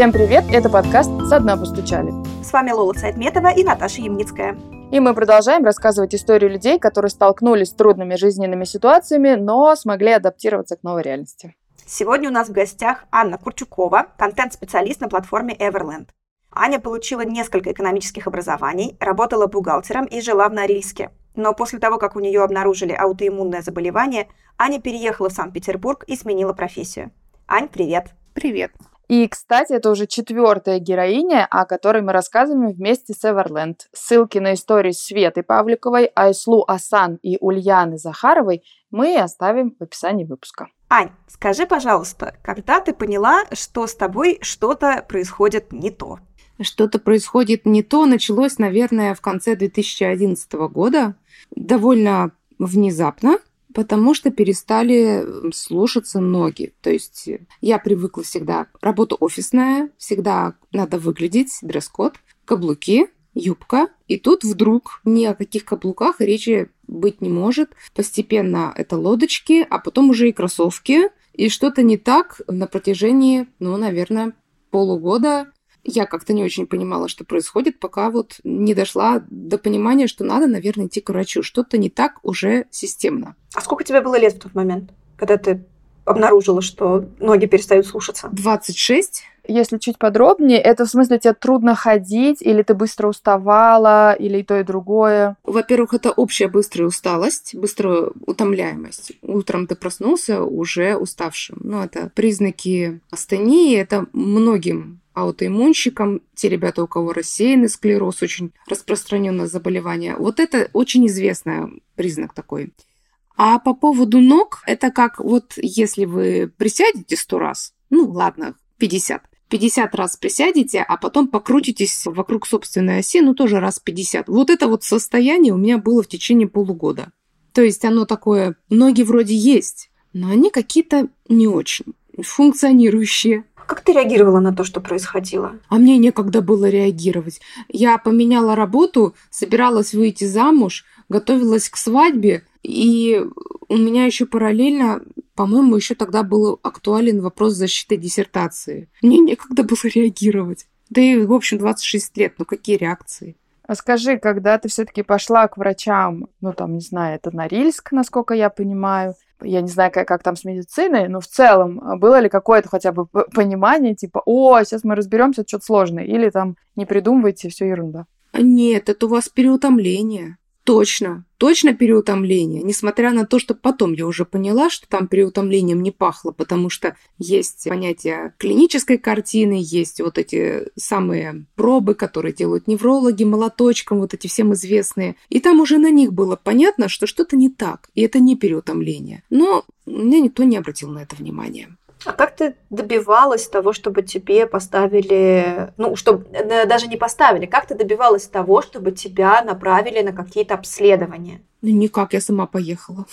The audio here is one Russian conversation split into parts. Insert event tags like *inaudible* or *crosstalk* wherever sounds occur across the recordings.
Всем привет, это подкаст «Со дна постучали». С вами Лола Цайтметова и Наташа Ямницкая. И мы продолжаем рассказывать историю людей, которые столкнулись с трудными жизненными ситуациями, но смогли адаптироваться к новой реальности. Сегодня у нас в гостях Анна Курчукова, контент-специалист на платформе Everland. Аня получила несколько экономических образований, работала бухгалтером и жила в Норильске. Но после того, как у нее обнаружили аутоиммунное заболевание, Аня переехала в Санкт-Петербург и сменила профессию. Ань, привет. Привет. И, кстати, это уже четвертая героиня, о которой мы рассказываем вместе с Эверленд. Ссылки на истории Светы Павликовой, Айслу Асан и Ульяны Захаровой мы оставим в описании выпуска. Ань, скажи, пожалуйста, когда ты поняла, что с тобой что-то происходит не то? что-то происходит не то, началось, наверное, в конце 2011 года, довольно внезапно, потому что перестали слушаться ноги. То есть я привыкла всегда, работа офисная, всегда надо выглядеть, дресс-код, каблуки, юбка. И тут вдруг ни о каких каблуках речи быть не может. Постепенно это лодочки, а потом уже и кроссовки. И что-то не так на протяжении, ну, наверное, полугода я как-то не очень понимала, что происходит, пока вот не дошла до понимания, что надо, наверное, идти к врачу. Что-то не так уже системно. А сколько тебе было лет в тот момент, когда ты обнаружила, что ноги перестают слушаться? 26. Если чуть подробнее, это в смысле тебе трудно ходить, или ты быстро уставала, или и то, и другое? Во-первых, это общая быстрая усталость, быстрая утомляемость. Утром ты проснулся уже уставшим. Ну, это признаки астении, это многим аутоиммунщикам, те ребята, у кого рассеянный склероз, очень распространенное заболевание. Вот это очень известный признак такой. А по поводу ног, это как вот если вы присядете сто раз, ну ладно, 50, 50 раз присядете, а потом покрутитесь вокруг собственной оси, ну тоже раз 50. Вот это вот состояние у меня было в течение полугода. То есть оно такое, ноги вроде есть, но они какие-то не очень функционирующие. Как ты реагировала на то, что происходило? А мне некогда было реагировать. Я поменяла работу, собиралась выйти замуж, готовилась к свадьбе, и у меня еще параллельно, по-моему, еще тогда был актуален вопрос защиты диссертации. Мне некогда было реагировать. Да и, в общем, 26 лет, ну какие реакции? А скажи, когда ты все-таки пошла к врачам, ну там, не знаю, это Норильск, насколько я понимаю, я не знаю, как, как там с медициной, но в целом а, было ли какое-то хотя бы понимание, типа, о, сейчас мы разберемся, что-то сложное, или там не придумывайте, все ерунда. Нет, это у вас переутомление. Точно, точно переутомление, несмотря на то, что потом я уже поняла, что там переутомлением не пахло, потому что есть понятие клинической картины, есть вот эти самые пробы, которые делают неврологи молоточком, вот эти всем известные. И там уже на них было понятно, что что-то не так, и это не переутомление. Но мне никто не обратил на это внимания. А как ты добивалась того, чтобы тебе поставили, ну, чтобы э, даже не поставили, как ты добивалась того, чтобы тебя направили на какие-то обследования? Ну, никак, я сама поехала.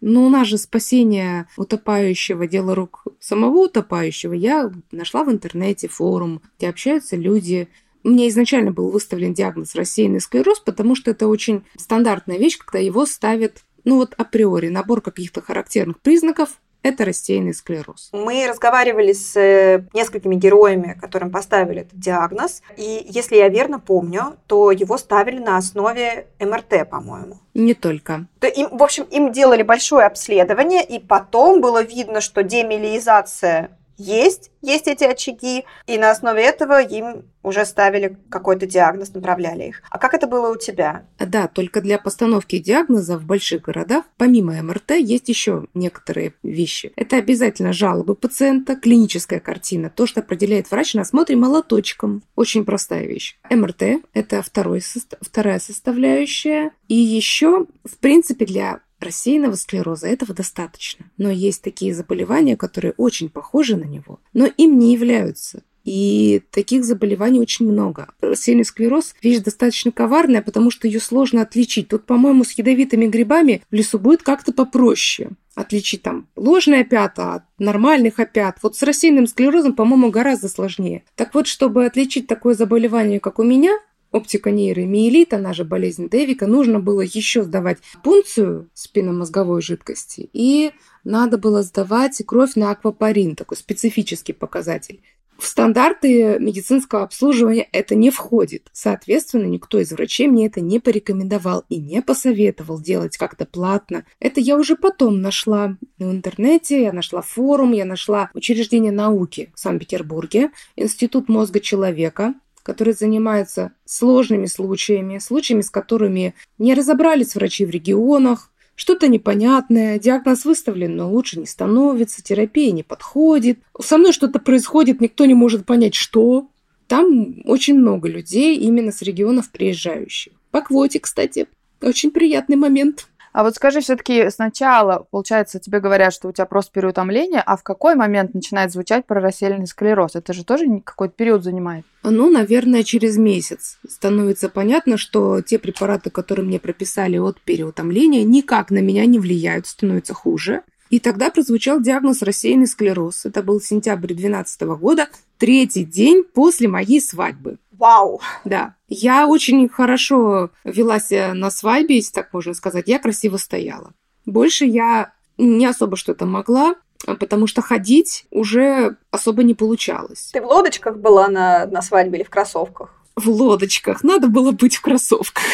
Но у нас же спасение утопающего, дело рук самого утопающего. Я нашла в интернете форум, где общаются люди. Мне изначально был выставлен диагноз рассеянный склероз, потому что это очень стандартная вещь, когда его ставят ну вот априори набор каких-то характерных признаков, это рассеянный склероз. Мы разговаривали с э, несколькими героями, которым поставили этот диагноз. И если я верно помню, то его ставили на основе МРТ, по-моему. Не только. То им, в общем, им делали большое обследование, и потом было видно, что демилиизация есть, есть эти очаги, и на основе этого им уже ставили какой-то диагноз, направляли их. А как это было у тебя? Да, только для постановки диагноза в больших городах, помимо МРТ, есть еще некоторые вещи. Это обязательно жалобы пациента, клиническая картина, то, что определяет врач на осмотре молоточком. Очень простая вещь. МРТ – это второй, вторая составляющая. И еще, в принципе, для рассеянного склероза этого достаточно. Но есть такие заболевания, которые очень похожи на него, но им не являются. И таких заболеваний очень много. Рассеянный склероз – вещь достаточно коварная, потому что ее сложно отличить. Тут, по-моему, с ядовитыми грибами в лесу будет как-то попроще отличить там ложные опята от нормальных опят. Вот с рассеянным склерозом, по-моему, гораздо сложнее. Так вот, чтобы отличить такое заболевание, как у меня, оптика нейромиелит, она же болезнь Дэвика, нужно было еще сдавать пункцию спинномозговой жидкости и надо было сдавать кровь на аквапарин, такой специфический показатель. В стандарты медицинского обслуживания это не входит. Соответственно, никто из врачей мне это не порекомендовал и не посоветовал делать как-то платно. Это я уже потом нашла в интернете, я нашла форум, я нашла учреждение науки в Санкт-Петербурге, Институт мозга человека, который занимается сложными случаями, случаями, с которыми не разобрались врачи в регионах, что-то непонятное, диагноз выставлен, но лучше не становится, терапия не подходит. Со мной что-то происходит, никто не может понять, что. Там очень много людей именно с регионов приезжающих. По квоте, кстати, очень приятный момент. А вот скажи, все-таки сначала, получается, тебе говорят, что у тебя просто переутомление, а в какой момент начинает звучать про рассеянный склероз? Это же тоже какой-то период занимает? Ну, наверное, через месяц становится понятно, что те препараты, которые мне прописали от переутомления, никак на меня не влияют, становится хуже. И тогда прозвучал диагноз рассеянный склероз. Это был сентябрь 2012 года, третий день после моей свадьбы. Вау! Да. Я очень хорошо вела себя на свадьбе, если так можно сказать. Я красиво стояла. Больше я не особо что-то могла, потому что ходить уже особо не получалось. Ты в лодочках была на, на свадьбе или в кроссовках? В лодочках. Надо было быть в кроссовках.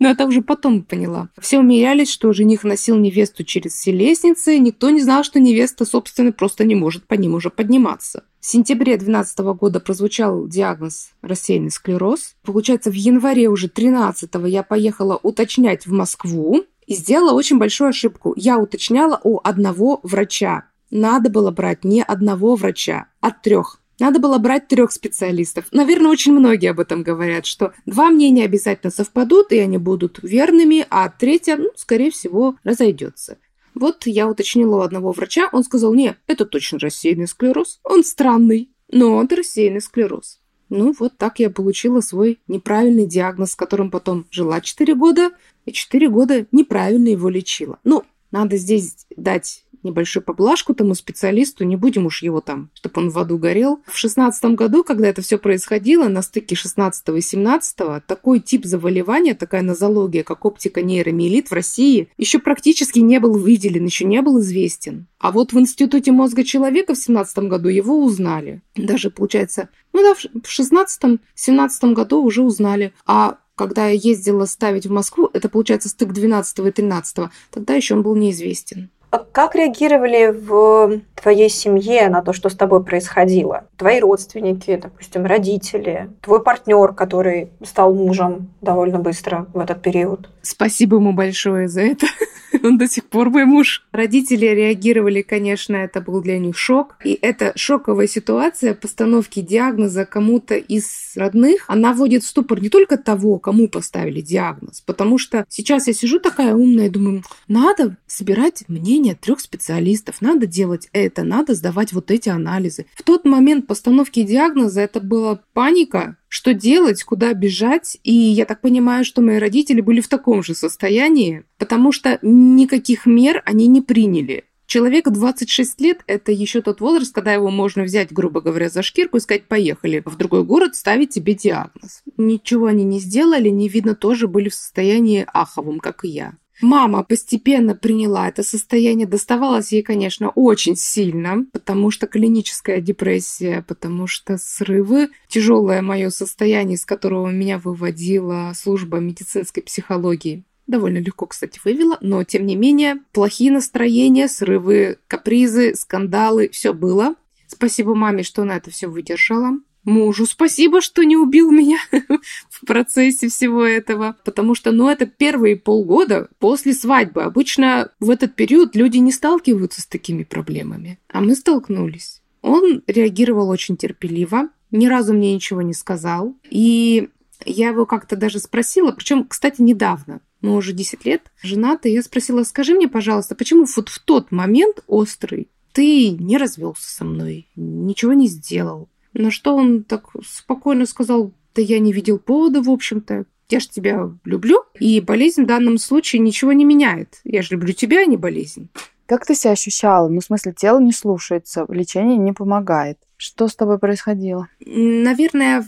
Но это уже потом поняла. Все умерялись, что жених носил невесту через все лестницы. Никто не знал, что невеста, собственно, просто не может по ним уже подниматься. В сентябре 2012 года прозвучал диагноз рассеянный склероз. Получается, в январе уже 13 я поехала уточнять в Москву и сделала очень большую ошибку. Я уточняла у одного врача. Надо было брать не одного врача, а трех. Надо было брать трех специалистов. Наверное, очень многие об этом говорят, что два мнения обязательно совпадут, и они будут верными, а третье, ну, скорее всего, разойдется. Вот я уточнила у одного врача, он сказал, не, это точно рассеянный склероз, он странный, но это рассеянный склероз. Ну, вот так я получила свой неправильный диагноз, с которым потом жила 4 года, и 4 года неправильно его лечила. Ну, надо здесь дать небольшую поблажку тому специалисту, не будем уж его там, чтобы он в аду горел. В шестнадцатом году, когда это все происходило, на стыке 16 и 17 такой тип заболевания, такая нозология, как оптика нейромиелит в России, еще практически не был выделен, еще не был известен. А вот в Институте мозга человека в 17 году его узнали. Даже, получается, ну да, в 16-17 году уже узнали. А когда я ездила ставить в Москву, это получается стык 12 и 13, тогда еще он был неизвестен. А как реагировали в твоей семье на то, что с тобой происходило? Твои родственники, допустим, родители, твой партнер, который стал мужем довольно быстро в этот период? Спасибо ему большое за это. *laughs* Он до сих пор мой муж. Родители реагировали, конечно, это был для них шок. И эта шоковая ситуация постановки диагноза кому-то из родных, она вводит в ступор не только того, кому поставили диагноз, потому что сейчас я сижу такая умная и думаю, надо собирать мнение трех специалистов, надо делать это, надо сдавать вот эти анализы. В тот момент постановки диагноза это была паника, что делать, куда бежать. И я так понимаю, что мои родители были в таком же состоянии, потому что никаких мер они не приняли. Человек 26 лет – это еще тот возраст, когда его можно взять, грубо говоря, за шкирку и сказать «поехали в другой город, ставить тебе диагноз». Ничего они не сделали, не видно, тоже были в состоянии аховом, как и я. Мама постепенно приняла это состояние. Доставалось ей, конечно, очень сильно, потому что клиническая депрессия, потому что срывы, тяжелое мое состояние, из которого меня выводила служба медицинской психологии. Довольно легко, кстати, вывела, но тем не менее, плохие настроения, срывы, капризы, скандалы, все было. Спасибо маме, что она это все выдержала мужу спасибо, что не убил меня *laughs* в процессе всего этого. Потому что, ну, это первые полгода после свадьбы. Обычно в этот период люди не сталкиваются с такими проблемами. А мы столкнулись. Он реагировал очень терпеливо, ни разу мне ничего не сказал. И я его как-то даже спросила, причем, кстати, недавно, мы уже 10 лет женаты, я спросила, скажи мне, пожалуйста, почему вот в тот момент острый ты не развелся со мной, ничего не сделал? На что он так спокойно сказал, да я не видел повода, в общем-то. Я же тебя люблю, и болезнь в данном случае ничего не меняет. Я же люблю тебя, а не болезнь. Как ты себя ощущала? Ну, в смысле, тело не слушается, лечение не помогает. Что с тобой происходило? Наверное,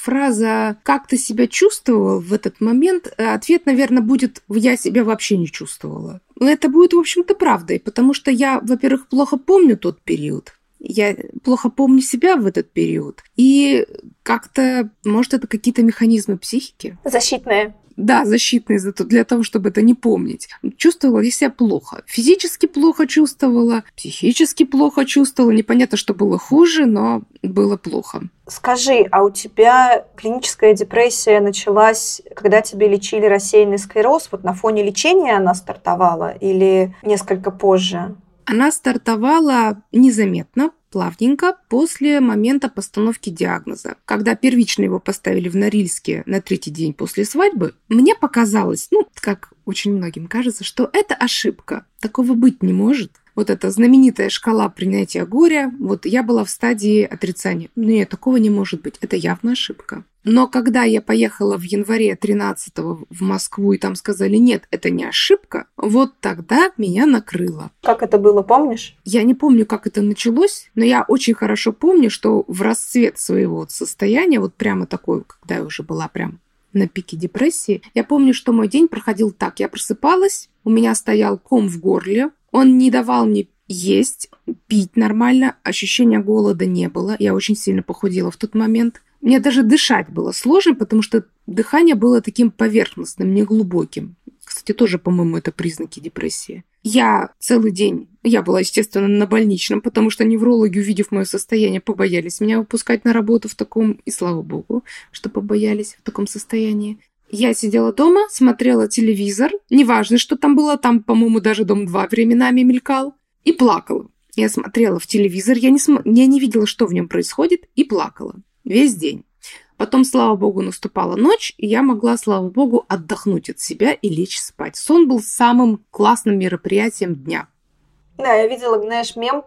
фраза «как ты себя чувствовал в этот момент?» Ответ, наверное, будет «я себя вообще не чувствовала». Это будет, в общем-то, правдой, потому что я, во-первых, плохо помню тот период. Я плохо помню себя в этот период. И как-то, может, это какие-то механизмы психики? Защитные. Да, защитные для того, чтобы это не помнить. Чувствовала я себя плохо. Физически плохо чувствовала, психически плохо чувствовала. Непонятно, что было хуже, но было плохо. Скажи, а у тебя клиническая депрессия началась, когда тебе лечили рассеянный склероз? Вот на фоне лечения она стартовала или несколько позже? Она стартовала незаметно, плавненько после момента постановки диагноза. Когда первично его поставили в Норильске на третий день после свадьбы, мне показалось, ну, как очень многим кажется, что это ошибка. Такого быть не может вот эта знаменитая шкала принятия горя, вот я была в стадии отрицания. Нет, такого не может быть, это явно ошибка. Но когда я поехала в январе 13 в Москву, и там сказали, нет, это не ошибка, вот тогда меня накрыло. Как это было, помнишь? Я не помню, как это началось, но я очень хорошо помню, что в расцвет своего состояния, вот прямо такой, когда я уже была прям на пике депрессии, я помню, что мой день проходил так. Я просыпалась, у меня стоял ком в горле, он не давал мне есть, пить нормально, ощущения голода не было. Я очень сильно похудела в тот момент. Мне даже дышать было сложно, потому что дыхание было таким поверхностным, неглубоким. Кстати, тоже, по-моему, это признаки депрессии. Я целый день, я была, естественно, на больничном, потому что неврологи, увидев мое состояние, побоялись меня выпускать на работу в таком, и слава богу, что побоялись в таком состоянии. Я сидела дома, смотрела телевизор, неважно, что там было, там, по-моему, даже «Дом-2» временами мелькал, и плакала. Я смотрела в телевизор, я не, см... я не видела, что в нем происходит, и плакала. Весь день. Потом, слава богу, наступала ночь, и я могла, слава богу, отдохнуть от себя и лечь спать. Сон был самым классным мероприятием дня. Да, я видела, знаешь, мем,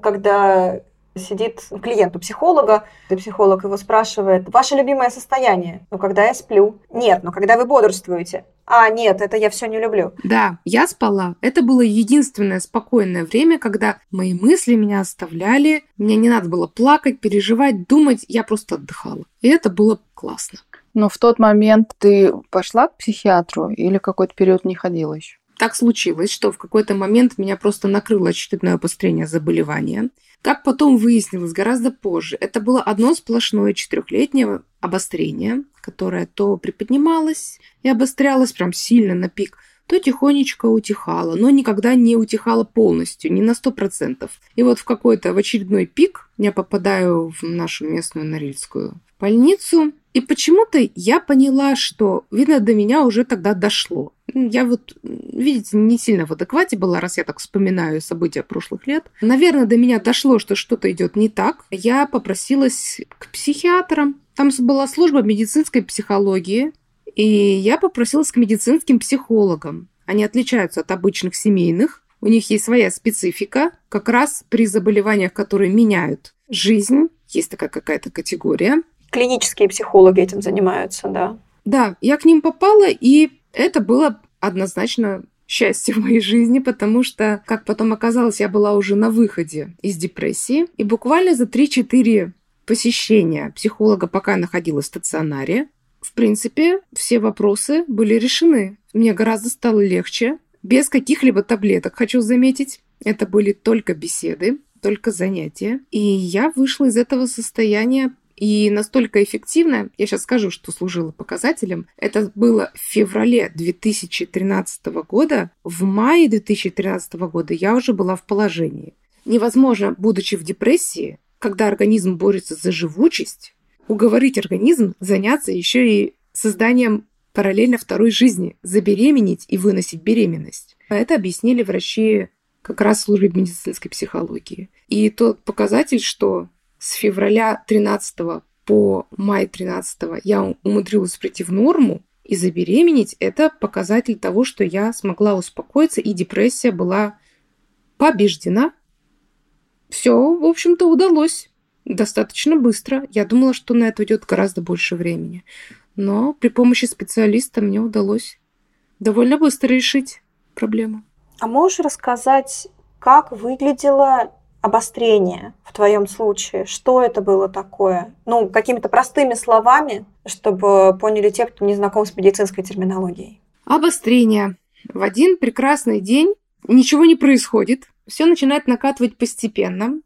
когда сидит клиент у психолога, и психолог его спрашивает, ваше любимое состояние? Ну, когда я сплю. Нет, но когда вы бодрствуете. А, нет, это я все не люблю. Да, я спала. Это было единственное спокойное время, когда мои мысли меня оставляли. Мне не надо было плакать, переживать, думать. Я просто отдыхала. И это было классно. Но в тот момент ты пошла к психиатру или какой-то период не ходила еще? Так случилось, что в какой-то момент меня просто накрыло очередное обострение заболевания. Как потом выяснилось гораздо позже, это было одно сплошное четырехлетнее обострение, которое то приподнималось и обострялось прям сильно на пик, то тихонечко утихало, но никогда не утихало полностью, не на сто процентов. И вот в какой-то, в очередной пик я попадаю в нашу местную Норильскую больницу, и почему-то я поняла, что, видно, до меня уже тогда дошло. Я вот, видите, не сильно в адеквате была, раз я так вспоминаю события прошлых лет. Наверное, до меня дошло, что что-то идет не так. Я попросилась к психиатрам. Там была служба медицинской психологии. И я попросилась к медицинским психологам. Они отличаются от обычных семейных. У них есть своя специфика. Как раз при заболеваниях, которые меняют жизнь, есть такая какая-то категория. Клинические психологи этим занимаются, да. Да, я к ним попала, и это было однозначно счастье в моей жизни, потому что, как потом оказалось, я была уже на выходе из депрессии. И буквально за 3-4 посещения психолога, пока я находилась в стационаре, в принципе, все вопросы были решены. Мне гораздо стало легче, без каких-либо таблеток, хочу заметить. Это были только беседы, только занятия. И я вышла из этого состояния и настолько эффективно, я сейчас скажу, что служило показателем, это было в феврале 2013 года, в мае 2013 года я уже была в положении. Невозможно, будучи в депрессии, когда организм борется за живучесть, уговорить организм заняться еще и созданием параллельно второй жизни, забеременеть и выносить беременность. Это объяснили врачи как раз в службе медицинской психологии. И тот показатель, что с февраля 13 по май 13 я умудрилась прийти в норму и забеременеть, это показатель того, что я смогла успокоиться, и депрессия была побеждена. Все, в общем-то, удалось достаточно быстро. Я думала, что на это уйдет гораздо больше времени. Но при помощи специалиста мне удалось довольно быстро решить проблему. А можешь рассказать, как выглядела обострение в твоем случае? Что это было такое? Ну, какими-то простыми словами, чтобы поняли те, кто не знаком с медицинской терминологией. Обострение. В один прекрасный день ничего не происходит. Все начинает накатывать постепенно.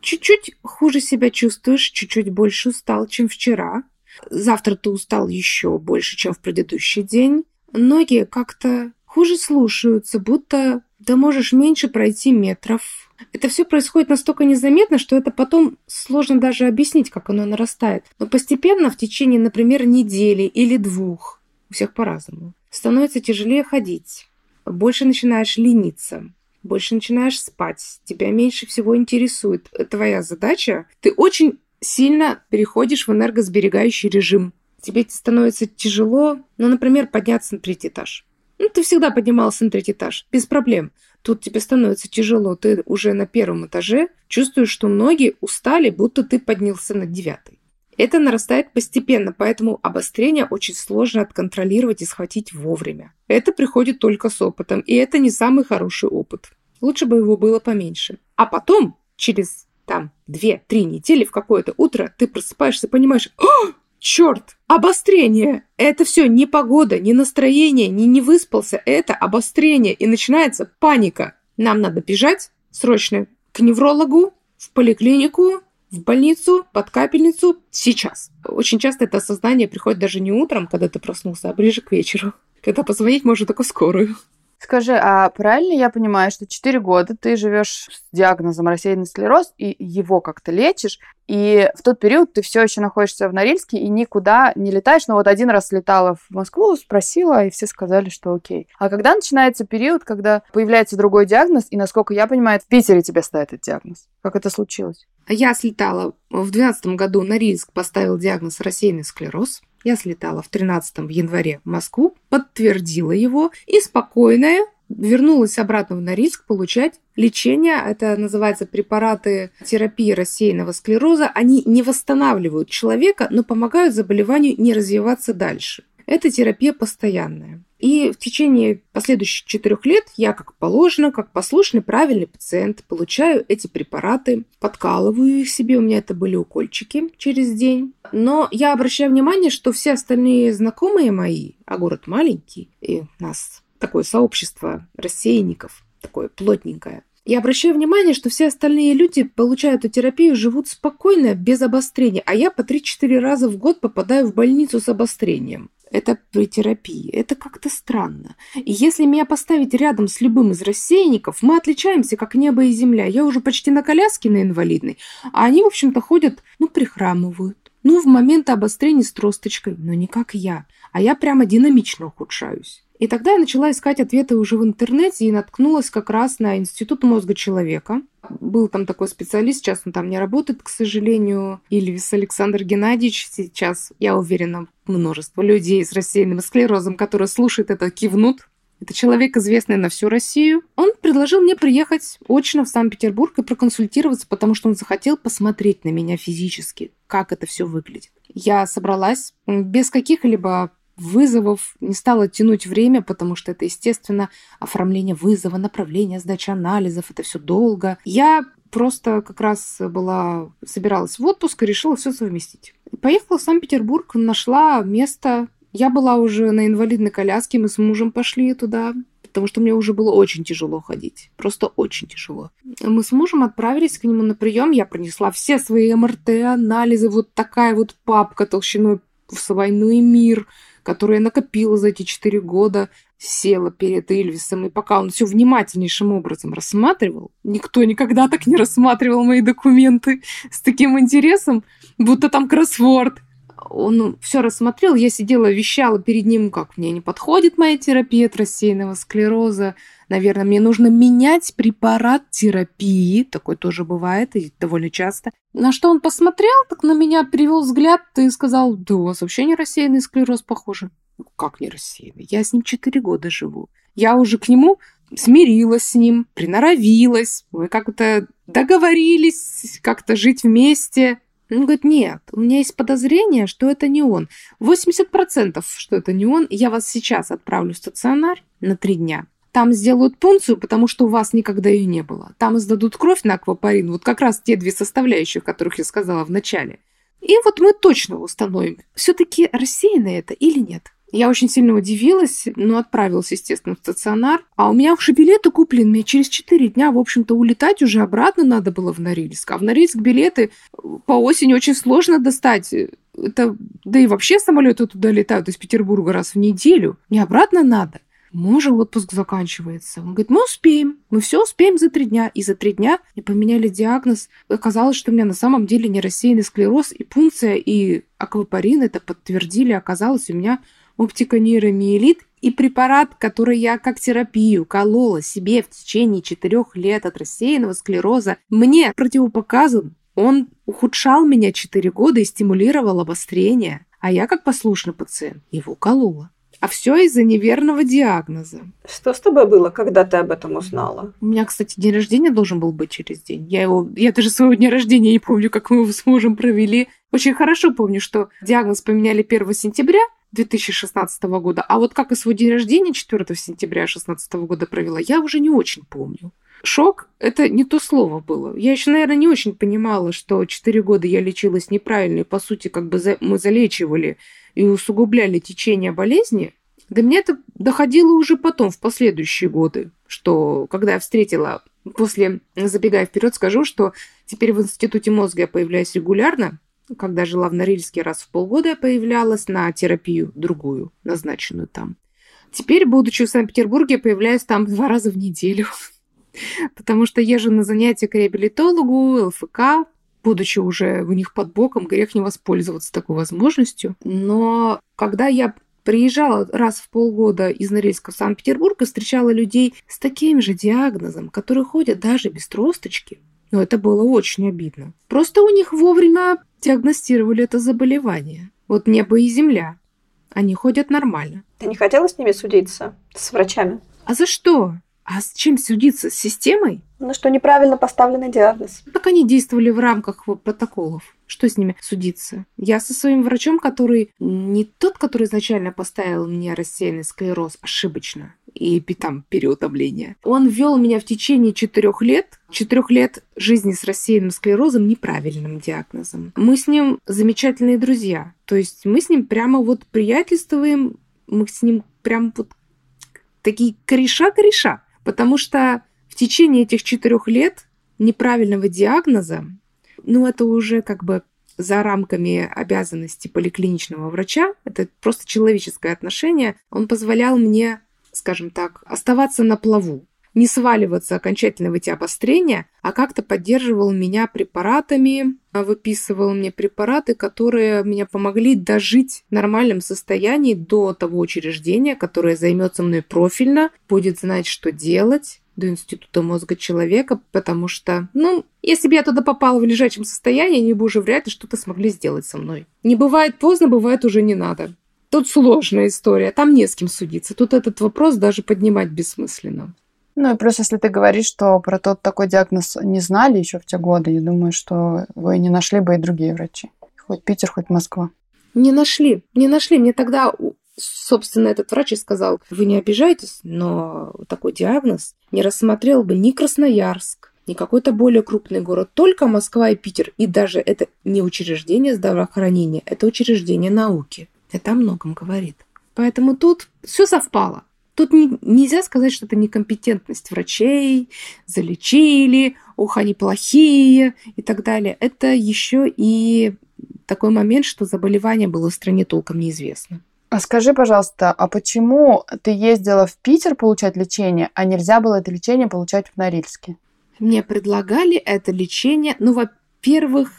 Чуть-чуть хуже себя чувствуешь, чуть-чуть больше устал, чем вчера. Завтра ты устал еще больше, чем в предыдущий день. Ноги как-то хуже слушаются, будто да можешь меньше пройти метров. Это все происходит настолько незаметно, что это потом сложно даже объяснить, как оно нарастает. Но постепенно, в течение, например, недели или двух, у всех по-разному, становится тяжелее ходить. Больше начинаешь лениться, больше начинаешь спать, тебя меньше всего интересует твоя задача. Ты очень сильно переходишь в энергосберегающий режим. Тебе становится тяжело, ну, например, подняться на третий этаж. Ну, ты всегда поднимался на третий этаж, без проблем. Тут тебе становится тяжело, ты уже на первом этаже чувствуешь, что ноги устали, будто ты поднялся на девятый. Это нарастает постепенно, поэтому обострение очень сложно отконтролировать и схватить вовремя. Это приходит только с опытом, и это не самый хороший опыт. Лучше бы его было поменьше. А потом, через там 2-3 недели в какое-то утро, ты просыпаешься и понимаешь, О, черт, обострение! Это все не погода, не настроение, не не выспался, это обострение. И начинается паника. Нам надо бежать срочно к неврологу, в поликлинику, в больницу, под капельницу сейчас. Очень часто это осознание приходит даже не утром, когда ты проснулся, а ближе к вечеру, когда позвонить можно только скорую. Скажи, а правильно я понимаю, что 4 года ты живешь с диагнозом рассеянный склероз и его как-то лечишь, и в тот период ты все еще находишься в Норильске и никуда не летаешь. Но вот один раз летала в Москву, спросила, и все сказали, что окей. А когда начинается период, когда появляется другой диагноз, и, насколько я понимаю, в Питере тебе ставят этот диагноз? Как это случилось? Я слетала в 2012 году, Норильск поставил диагноз рассеянный склероз. Я слетала в 13 в январе в Москву, подтвердила его и спокойная вернулась обратно в Норильск получать лечение. Это называется препараты терапии рассеянного склероза. Они не восстанавливают человека, но помогают заболеванию не развиваться дальше. Это терапия постоянная. И в течение последующих четырех лет я, как положено, как послушный, правильный пациент, получаю эти препараты, подкалываю их себе, у меня это были укольчики через день. Но я обращаю внимание, что все остальные знакомые мои, а город маленький, и у нас такое сообщество рассеянников, такое плотненькое, я обращаю внимание, что все остальные люди получают эту терапию, живут спокойно, без обострения, а я по 3-4 раза в год попадаю в больницу с обострением это при терапии. Это как-то странно. И если меня поставить рядом с любым из рассеянников, мы отличаемся, как небо и земля. Я уже почти на коляске на инвалидной, а они, в общем-то, ходят, ну, прихрамывают. Ну, в момент обострения с тросточкой, но не как я. А я прямо динамично ухудшаюсь. И тогда я начала искать ответы уже в интернете и наткнулась как раз на Институт мозга человека. Был там такой специалист, сейчас он там не работает, к сожалению. Ильвис Александр Геннадьевич. Сейчас, я уверена, множество людей с рассеянным склерозом, которые слушают это, кивнут. Это человек, известный на всю Россию. Он предложил мне приехать очно в Санкт-Петербург и проконсультироваться, потому что он захотел посмотреть на меня физически, как это все выглядит. Я собралась без каких-либо вызовов, не стала тянуть время, потому что это, естественно, оформление вызова, направление, сдача анализов, это все долго. Я просто как раз была, собиралась в отпуск и решила все совместить. Поехала в Санкт-Петербург, нашла место. Я была уже на инвалидной коляске, мы с мужем пошли туда, потому что мне уже было очень тяжело ходить. Просто очень тяжело. Мы с мужем отправились к нему на прием. Я принесла все свои МРТ, анализы, вот такая вот папка толщиной в двойной мир – которую я накопила за эти четыре года, села перед Эльвисом, и пока он все внимательнейшим образом рассматривал, никто никогда так не рассматривал мои документы с таким интересом, будто там кроссворд. Он все рассмотрел, я сидела, вещала перед ним, как мне не подходит моя терапия от рассеянного склероза, наверное, мне нужно менять препарат терапии, такое тоже бывает и довольно часто. На что он посмотрел, так на меня перевел взгляд и сказал, да у вас вообще не рассеянный склероз, похоже. «Ну, как не рассеянный? Я с ним четыре года живу. Я уже к нему смирилась с ним, приноровилась, мы как-то договорились как-то жить вместе. Он говорит, нет, у меня есть подозрение, что это не он. 80% что это не он. Я вас сейчас отправлю в стационар на три дня. Там сделают пункцию, потому что у вас никогда ее не было. Там сдадут кровь на аквапарин, вот как раз те две составляющие, которых я сказала в начале. И вот мы точно установим, все-таки рассеяно это или нет. Я очень сильно удивилась, но отправилась, естественно, в стационар. А у меня уже билеты куплены. Мне через 4 дня, в общем-то, улетать уже обратно надо было в Норильск. А в Норильск билеты по осени очень сложно достать. Это, да и вообще самолеты туда летают из Петербурга раз в неделю. Мне обратно надо. Мужа отпуск заканчивается. Он говорит, мы успеем, мы все успеем за три дня. И за три дня мне поменяли диагноз. Оказалось, что у меня на самом деле не рассеянный склероз, и пункция, и аквапарин это подтвердили. Оказалось, у меня оптиконейромиелит и препарат, который я как терапию колола себе в течение четырех лет от рассеянного склероза, мне противопоказан. Он ухудшал меня четыре года и стимулировал обострение. А я, как послушный пациент, его колола. А все из-за неверного диагноза. Что с тобой было, когда ты об этом узнала? У меня, кстати, день рождения должен был быть через день. Я его, я даже своего дня рождения не помню, как мы его с мужем провели. Очень хорошо помню, что диагноз поменяли 1 сентября, 2016 года. А вот как и свой день рождения 4 сентября 2016 года провела, я уже не очень помню. Шок – это не то слово было. Я еще, наверное, не очень понимала, что 4 года я лечилась неправильно, и, по сути, как бы мы залечивали и усугубляли течение болезни. До меня это доходило уже потом, в последующие годы, что когда я встретила, после, забегая вперед, скажу, что теперь в Институте мозга я появляюсь регулярно, когда жила в Норильске, раз в полгода я появлялась на терапию другую, назначенную там. Теперь, будучи в Санкт-Петербурге, я появляюсь там два раза в неделю. *laughs* Потому что езжу на занятия к реабилитологу, ЛФК, будучи уже у них под боком, грех не воспользоваться такой возможностью. Но когда я приезжала раз в полгода из Норильска в Санкт-Петербург и встречала людей с таким же диагнозом, которые ходят даже без тросточки, но это было очень обидно. Просто у них вовремя диагностировали это заболевание. Вот небо и земля. Они ходят нормально. Ты не хотела с ними судиться? С врачами? А за что? А с чем судиться? С системой? Ну, что неправильно поставленный диагноз. Так они действовали в рамках протоколов. Что с ними судиться? Я со своим врачом, который не тот, который изначально поставил мне рассеянный склероз ошибочно и там переутомление. Он вел меня в течение четырех лет, четырех лет жизни с рассеянным склерозом, неправильным диагнозом. Мы с ним замечательные друзья. То есть мы с ним прямо вот приятельствуем, мы с ним прям вот такие кореша-кореша. Потому что в течение этих четырех лет неправильного диагноза, ну, это уже как бы за рамками обязанностей поликлиничного врача, это просто человеческое отношение, он позволял мне, скажем так, оставаться на плаву, не сваливаться окончательно в эти обострения, а как-то поддерживал меня препаратами, выписывал мне препараты, которые меня помогли дожить в нормальном состоянии до того учреждения, которое займется мной профильно, будет знать, что делать, до Института мозга человека, потому что, ну, если бы я туда попала в лежачем состоянии, они бы уже вряд ли что-то смогли сделать со мной. Не бывает поздно, бывает уже не надо. Тут сложная история, там не с кем судиться. Тут этот вопрос даже поднимать бессмысленно. Ну и плюс, если ты говоришь, что про тот такой диагноз не знали еще в те годы, я думаю, что вы не нашли бы и другие врачи. Хоть Питер, хоть Москва. Не нашли, не нашли. Мне тогда, собственно, этот врач и сказал, вы не обижайтесь, но такой диагноз не рассмотрел бы ни Красноярск, ни какой-то более крупный город, только Москва и Питер. И даже это не учреждение здравоохранения, это учреждение науки. Это о многом говорит. Поэтому тут все совпало. Тут не, нельзя сказать, что это некомпетентность врачей, залечили, ух, они плохие и так далее. Это еще и такой момент, что заболевание было в стране толком неизвестно. А скажи, пожалуйста, а почему ты ездила в Питер получать лечение, а нельзя было это лечение получать в Норильске? Мне предлагали это лечение. Ну, во-первых,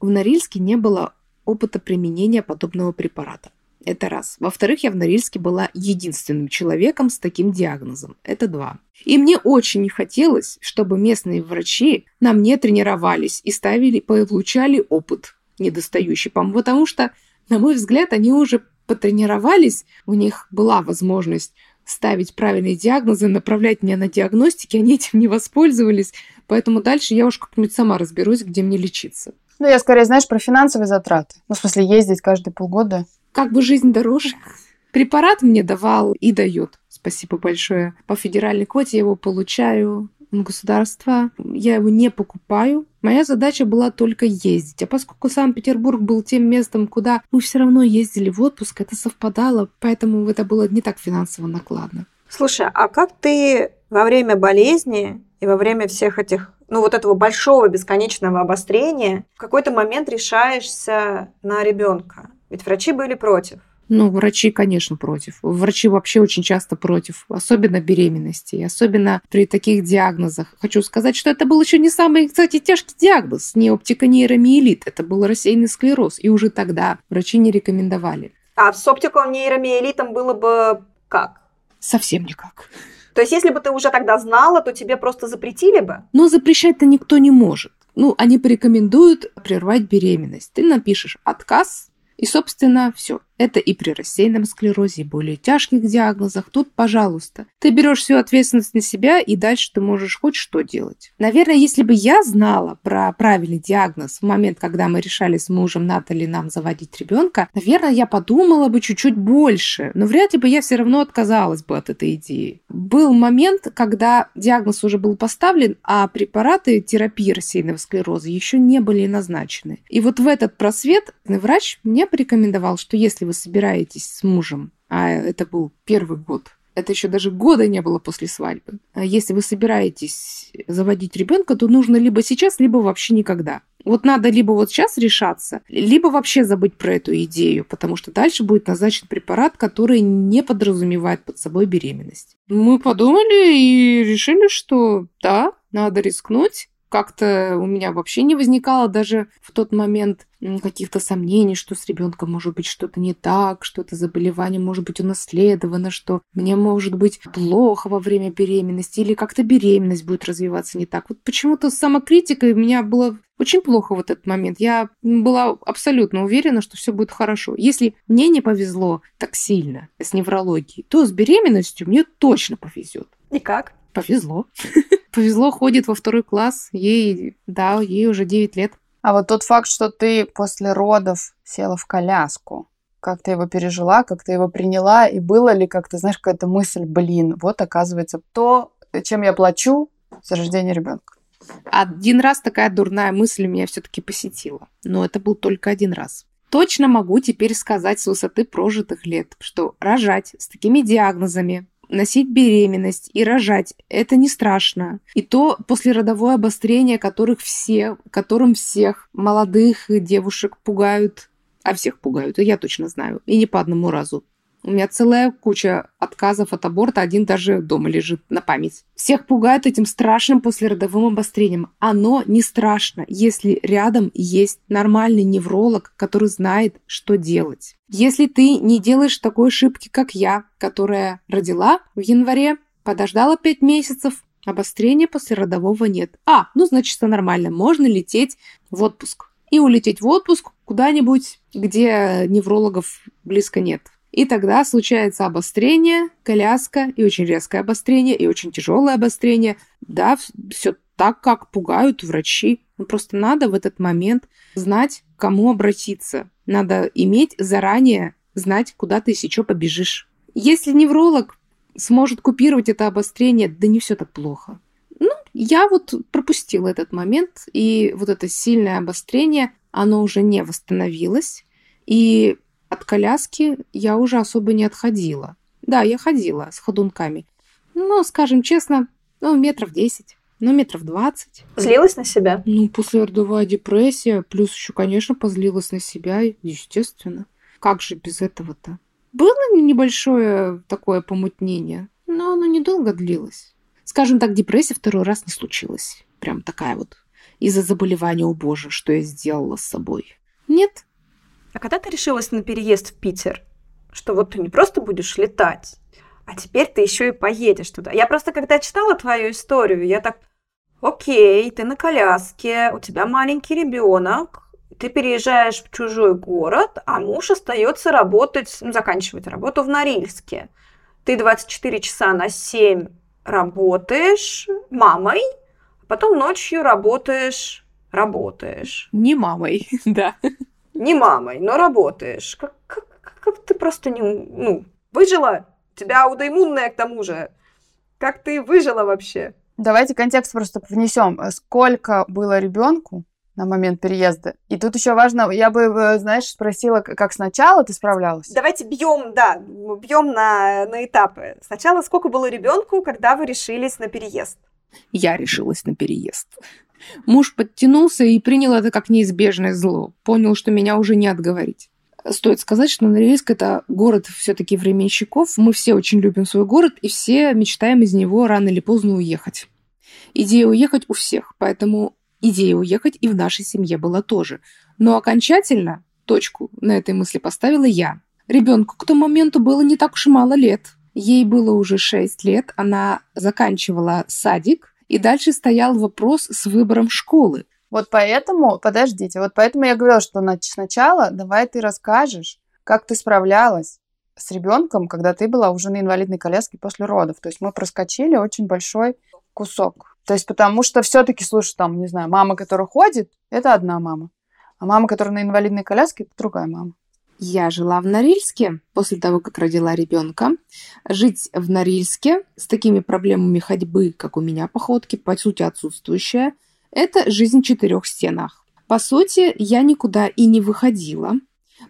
в Норильске не было опыта применения подобного препарата. Это раз. Во-вторых, я в Норильске была единственным человеком с таким диагнозом. Это два. И мне очень не хотелось, чтобы местные врачи на мне тренировались и ставили, получали опыт недостающий, потому что, на мой взгляд, они уже потренировались, у них была возможность ставить правильные диагнозы, направлять меня на диагностики, они этим не воспользовались, поэтому дальше я уж как-нибудь сама разберусь, где мне лечиться. Ну, я скорее, знаешь, про финансовые затраты. Ну, в смысле, ездить каждые полгода как бы жизнь дороже. Препарат мне давал и дает. Спасибо большое. По федеральной квоте я его получаю государства. Я его не покупаю. Моя задача была только ездить. А поскольку Санкт-Петербург был тем местом, куда мы все равно ездили в отпуск, это совпадало, поэтому это было не так финансово накладно. Слушай, а как ты во время болезни и во время всех этих, ну вот этого большого бесконечного обострения в какой-то момент решаешься на ребенка? Ведь врачи были против. Ну, врачи, конечно, против. Врачи вообще очень часто против, особенно беременности, и особенно при таких диагнозах. Хочу сказать, что это был еще не самый, кстати, тяжкий диагноз, не оптиконейромиелит, это был рассеянный склероз, и уже тогда врачи не рекомендовали. А с оптиконейромиелитом было бы как? Совсем никак. То есть, если бы ты уже тогда знала, то тебе просто запретили бы? Но запрещать-то никто не может. Ну, они порекомендуют прервать беременность. Ты напишешь отказ, и, собственно, все. Это и при рассеянном склерозе, и более тяжких диагнозах. Тут, пожалуйста, ты берешь всю ответственность на себя, и дальше ты можешь хоть что делать. Наверное, если бы я знала про правильный диагноз в момент, когда мы решали с мужем, надо нам заводить ребенка, наверное, я подумала бы чуть-чуть больше, но вряд ли бы я все равно отказалась бы от этой идеи. Был момент, когда диагноз уже был поставлен, а препараты терапии рассеянного склероза еще не были назначены. И вот в этот просвет врач мне порекомендовал, что если вы собираетесь с мужем, а это был первый год, это еще даже года не было после свадьбы. А если вы собираетесь заводить ребенка, то нужно либо сейчас, либо вообще никогда. Вот надо либо вот сейчас решаться, либо вообще забыть про эту идею, потому что дальше будет назначен препарат, который не подразумевает под собой беременность. Мы подумали и решили, что да, надо рискнуть как-то у меня вообще не возникало даже в тот момент каких-то сомнений, что с ребенком может быть что-то не так, что это заболевание может быть унаследовано, что мне может быть плохо во время беременности или как-то беременность будет развиваться не так. Вот почему-то с самокритикой у меня было очень плохо в этот момент. Я была абсолютно уверена, что все будет хорошо. Если мне не повезло так сильно с неврологией, то с беременностью мне точно повезет. И как? Повезло. *laughs* Повезло, ходит во второй класс. Ей, да, ей уже 9 лет. А вот тот факт, что ты после родов села в коляску, как ты его пережила, как ты его приняла, и было ли как-то, знаешь, какая-то мысль, блин, вот оказывается то, чем я плачу за рождение ребенка. Один раз такая дурная мысль меня все-таки посетила, но это был только один раз. Точно могу теперь сказать с высоты прожитых лет, что рожать с такими диагнозами носить беременность и рожать – это не страшно. И то послеродовое обострение, которых все, которым всех молодых девушек пугают, а всех пугают, я точно знаю, и не по одному разу. У меня целая куча отказов от аборта, один даже дома лежит на память. Всех пугают этим страшным послеродовым обострением. Оно не страшно, если рядом есть нормальный невролог, который знает, что делать. Если ты не делаешь такой ошибки, как я, которая родила в январе, подождала 5 месяцев, обострения послеродового нет. А, ну значит все нормально, можно лететь в отпуск. И улететь в отпуск куда-нибудь, где неврологов близко нет. И тогда случается обострение, коляска, и очень резкое обострение, и очень тяжелое обострение. Да, все так, как пугают врачи. Ну, просто надо в этот момент знать, к кому обратиться. Надо иметь заранее знать, куда ты сейчас побежишь. Если невролог сможет купировать это обострение, да не все так плохо. Ну, я вот пропустила этот момент, и вот это сильное обострение, оно уже не восстановилось. И от коляски я уже особо не отходила. Да, я ходила с ходунками. Ну, скажем честно, ну, метров десять. Ну, метров двадцать. Злилась на себя? Ну, после родовая депрессия, плюс еще, конечно, позлилась на себя, естественно. Как же без этого-то? Было небольшое такое помутнение, но оно недолго длилось. Скажем так, депрессия второй раз не случилась. Прям такая вот. Из-за заболевания, о боже, что я сделала с собой. Нет, а когда ты решилась на переезд в Питер, что вот ты не просто будешь летать, а теперь ты еще и поедешь туда. Я просто, когда читала твою историю, я так, окей, ты на коляске, у тебя маленький ребенок, ты переезжаешь в чужой город, а муж остается работать, ну, заканчивать работу в Норильске. Ты 24 часа на 7 работаешь мамой, а потом ночью работаешь, работаешь. Не мамой, *laughs* да не мамой, но работаешь. Как, как, как ты просто не... Ну, выжила? У тебя аутоиммунная к тому же. Как ты выжила вообще? Давайте контекст просто внесем. Сколько было ребенку на момент переезда? И тут еще важно, я бы, э, знаешь, спросила, как сначала ты справлялась? Давайте бьем, да, бьем на, на этапы. Сначала сколько было ребенку, когда вы решились на переезд? Я решилась на переезд. Муж подтянулся и принял это как неизбежное зло. Понял, что меня уже не отговорить. Стоит сказать, что Норильск – это город все-таки временщиков. Мы все очень любим свой город, и все мечтаем из него рано или поздно уехать. Идея уехать у всех, поэтому идея уехать и в нашей семье была тоже. Но окончательно точку на этой мысли поставила я. Ребенку к тому моменту было не так уж и мало лет. Ей было уже 6 лет, она заканчивала садик, и дальше стоял вопрос с выбором школы. Вот поэтому, подождите, вот поэтому я говорила, что сначала давай ты расскажешь, как ты справлялась с ребенком, когда ты была уже на инвалидной коляске после родов. То есть мы проскочили очень большой кусок. То есть потому что все-таки, слушай, там, не знаю, мама, которая ходит, это одна мама. А мама, которая на инвалидной коляске, это другая мама. Я жила в Норильске после того, как родила ребенка. Жить в Норильске с такими проблемами ходьбы, как у меня походки, по сути отсутствующая, это жизнь в четырех стенах. По сути, я никуда и не выходила.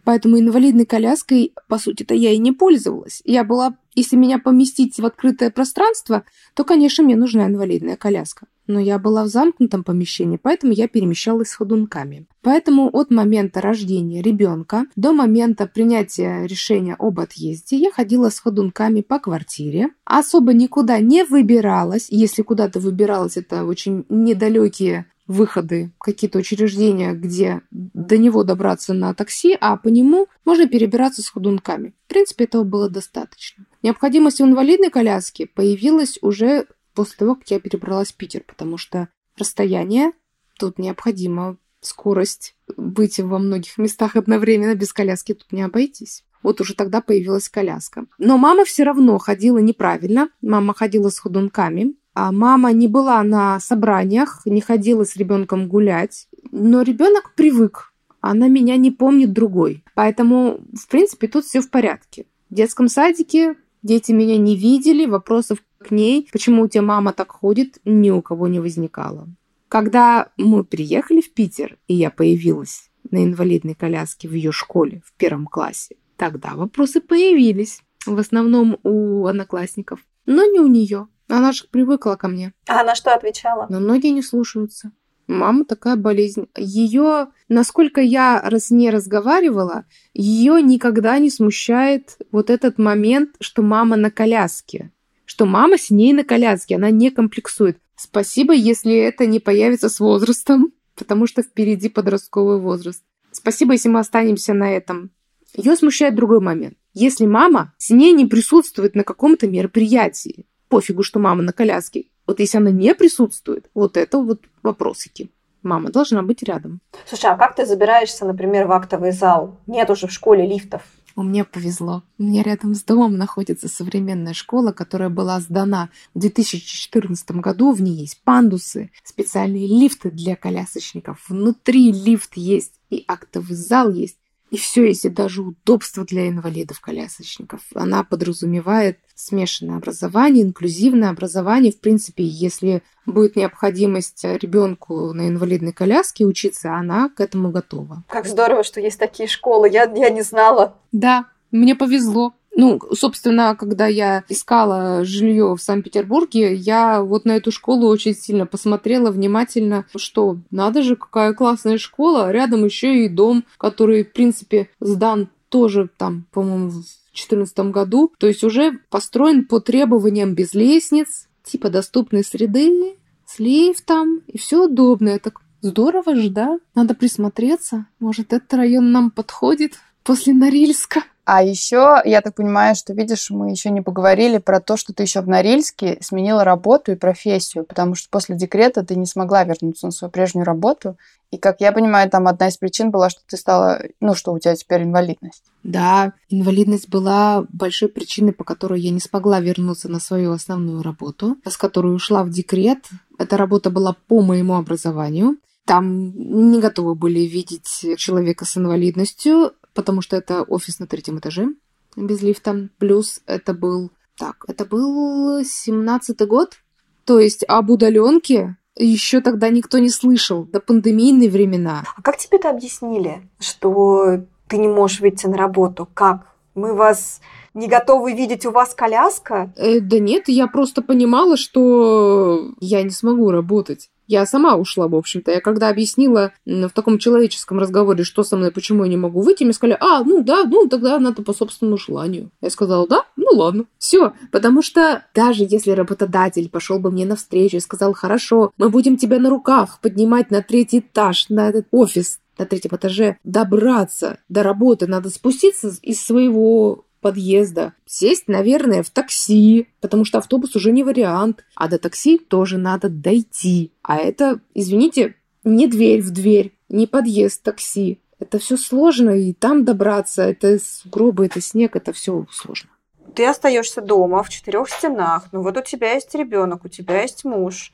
Поэтому инвалидной коляской, по сути-то, я и не пользовалась. Я была, если меня поместить в открытое пространство, то, конечно, мне нужна инвалидная коляска. Но я была в замкнутом помещении, поэтому я перемещалась с ходунками. Поэтому от момента рождения ребенка до момента принятия решения об отъезде я ходила с ходунками по квартире. Особо никуда не выбиралась. Если куда-то выбиралась, это очень недалекие выходы, какие-то учреждения, где до него добраться на такси, а по нему можно перебираться с ходунками. В принципе, этого было достаточно. Необходимость в инвалидной коляске появилась уже после того, как я перебралась в Питер, потому что расстояние тут необходимо, скорость, быть во многих местах одновременно без коляски тут не обойтись. Вот уже тогда появилась коляска. Но мама все равно ходила неправильно. Мама ходила с ходунками. А мама не была на собраниях, не ходила с ребенком гулять. Но ребенок привык. Она меня не помнит другой. Поэтому, в принципе, тут все в порядке. В детском садике дети меня не видели, вопросов к ней, почему у тебя мама так ходит, ни у кого не возникало. Когда мы приехали в Питер, и я появилась на инвалидной коляске в ее школе в первом классе, тогда вопросы появились. В основном у одноклассников, но не у нее. Она же привыкла ко мне. А она что отвечала? Но многие не слушаются. Мама такая болезнь. Ее, насколько я с ней разговаривала, ее никогда не смущает вот этот момент, что мама на коляске что мама с ней на коляске, она не комплексует. Спасибо, если это не появится с возрастом, *laughs* потому что впереди подростковый возраст. Спасибо, если мы останемся на этом. Ее смущает другой момент. Если мама с ней не присутствует на каком-то мероприятии, пофигу, что мама на коляске, вот если она не присутствует, вот это вот вопросики. Мама должна быть рядом. Слушай, а как ты забираешься, например, в актовый зал? Нет уже в школе лифтов. У меня повезло. У меня рядом с домом находится современная школа, которая была сдана в 2014 году. В ней есть пандусы, специальные лифты для колясочников. Внутри лифт есть и актовый зал есть. И все есть, и даже удобство для инвалидов-колясочников. Она подразумевает смешанное образование, инклюзивное образование. В принципе, если будет необходимость ребенку на инвалидной коляске учиться, она к этому готова. Как здорово, что есть такие школы. Я, я не знала. Да, мне повезло. Ну, собственно, когда я искала жилье в Санкт-Петербурге, я вот на эту школу очень сильно посмотрела внимательно, что надо же, какая классная школа, рядом еще и дом, который, в принципе, сдан тоже там, по-моему, в 2014 году, то есть уже построен по требованиям без лестниц, типа доступной среды, с лифтом, и все удобно. Это здорово же, да? Надо присмотреться. Может, этот район нам подходит после Норильска. А еще, я так понимаю, что, видишь, мы еще не поговорили про то, что ты еще в Норильске сменила работу и профессию, потому что после декрета ты не смогла вернуться на свою прежнюю работу. И, как я понимаю, там одна из причин была, что ты стала, ну, что у тебя теперь инвалидность. Да, инвалидность была большой причиной, по которой я не смогла вернуться на свою основную работу, с которой ушла в декрет. Эта работа была по моему образованию. Там не готовы были видеть человека с инвалидностью, потому что это офис на третьем этаже без лифта. Плюс это был... Так, это был семнадцатый год, То есть об удаленке еще тогда никто не слышал, до пандемийные времена. А как тебе это объяснили, что ты не можешь выйти на работу? Как? Мы вас не готовы видеть, у вас коляска? Э, да нет, я просто понимала, что я не смогу работать. Я сама ушла, в общем-то. Я когда объяснила в таком человеческом разговоре, что со мной, почему я не могу выйти, мне сказали, а, ну да, ну тогда надо по собственному желанию. Я сказала, да, ну ладно. Все, потому что даже если работодатель пошел бы мне навстречу и сказал, хорошо, мы будем тебя на руках поднимать на третий этаж, на этот офис, на третьем этаже, добраться до работы, надо спуститься из своего подъезда, сесть, наверное, в такси, потому что автобус уже не вариант, а до такси тоже надо дойти. А это, извините, не дверь в дверь, не подъезд такси. Это все сложно, и там добраться, это сугробы, это снег, это все сложно. Ты остаешься дома в четырех стенах, ну вот у тебя есть ребенок, у тебя есть муж.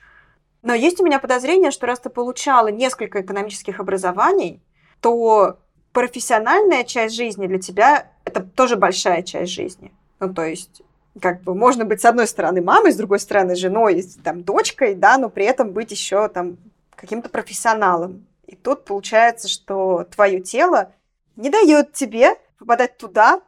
Но есть у меня подозрение, что раз ты получала несколько экономических образований, то профессиональная часть жизни для тебя это тоже большая часть жизни. Ну, то есть, как бы можно быть с одной стороны мамой, с другой стороны женой, там, дочкой, да, но при этом быть еще там каким-то профессионалом. И тут получается, что твое тело не дает тебе попадать туда,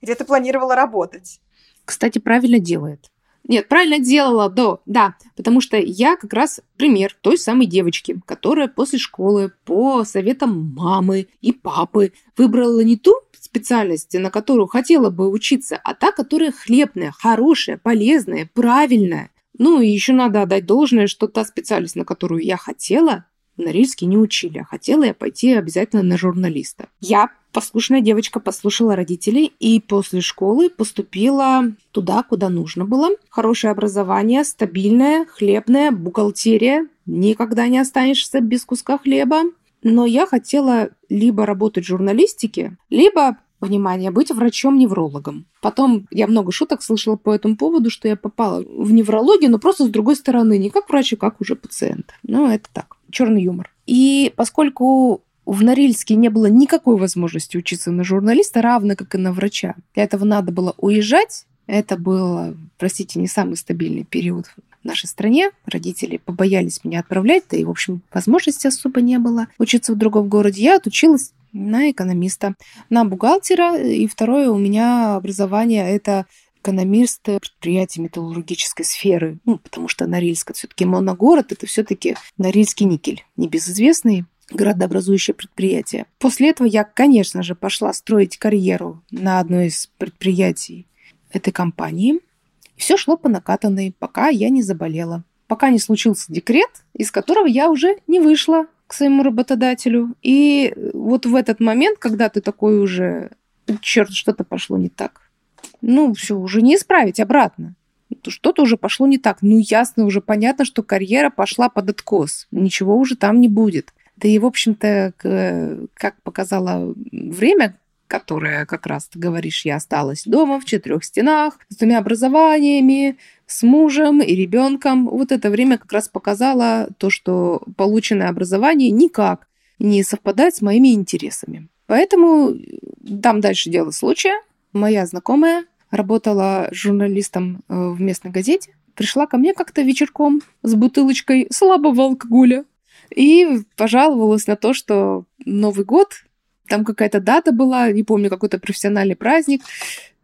где ты планировала работать. Кстати, правильно делает. Нет, правильно делала, да, да, потому что я как раз пример той самой девочки, которая после школы по советам мамы и папы выбрала не ту специальность, на которую хотела бы учиться, а та, которая хлебная, хорошая, полезная, правильная. Ну и еще надо отдать должное, что та специальность, на которую я хотела, в Норильске не учили, а хотела я пойти обязательно на журналиста. Я послушная девочка послушала родителей и после школы поступила туда, куда нужно было. Хорошее образование, стабильное, хлебное, бухгалтерия. Никогда не останешься без куска хлеба. Но я хотела либо работать в журналистике, либо внимание, быть врачом-неврологом. Потом я много шуток слышала по этому поводу, что я попала в неврологию, но просто с другой стороны, не как врач, а как уже пациент. Ну, это так, черный юмор. И поскольку в Норильске не было никакой возможности учиться на журналиста, равно как и на врача. Для этого надо было уезжать. Это был, простите, не самый стабильный период в нашей стране. Родители побоялись меня отправлять, да и, в общем, возможности особо не было учиться в другом городе. Я отучилась на экономиста, на бухгалтера. И второе у меня образование – это экономист предприятий металлургической сферы, ну, потому что Норильск это все-таки моногород, это все-таки Норильский никель, небезызвестный градообразующее предприятие. После этого я, конечно же, пошла строить карьеру на одной из предприятий этой компании. Все шло по накатанной, пока я не заболела. Пока не случился декрет, из которого я уже не вышла к своему работодателю. И вот в этот момент, когда ты такой уже, черт, что-то пошло не так. Ну, все, уже не исправить обратно. Что-то уже пошло не так. Ну, ясно, уже понятно, что карьера пошла под откос. Ничего уже там не будет. Да и, в общем-то, как показало время, которое, как раз ты говоришь, я осталась дома в четырех стенах, с двумя образованиями, с мужем и ребенком. Вот это время как раз показало то, что полученное образование никак не совпадает с моими интересами. Поэтому там дальше дело случая. Моя знакомая работала журналистом э, в местной газете, пришла ко мне как-то вечерком с бутылочкой слабого алкоголя и пожаловалась на то, что Новый год, там какая-то дата была, не помню, какой-то профессиональный праздник,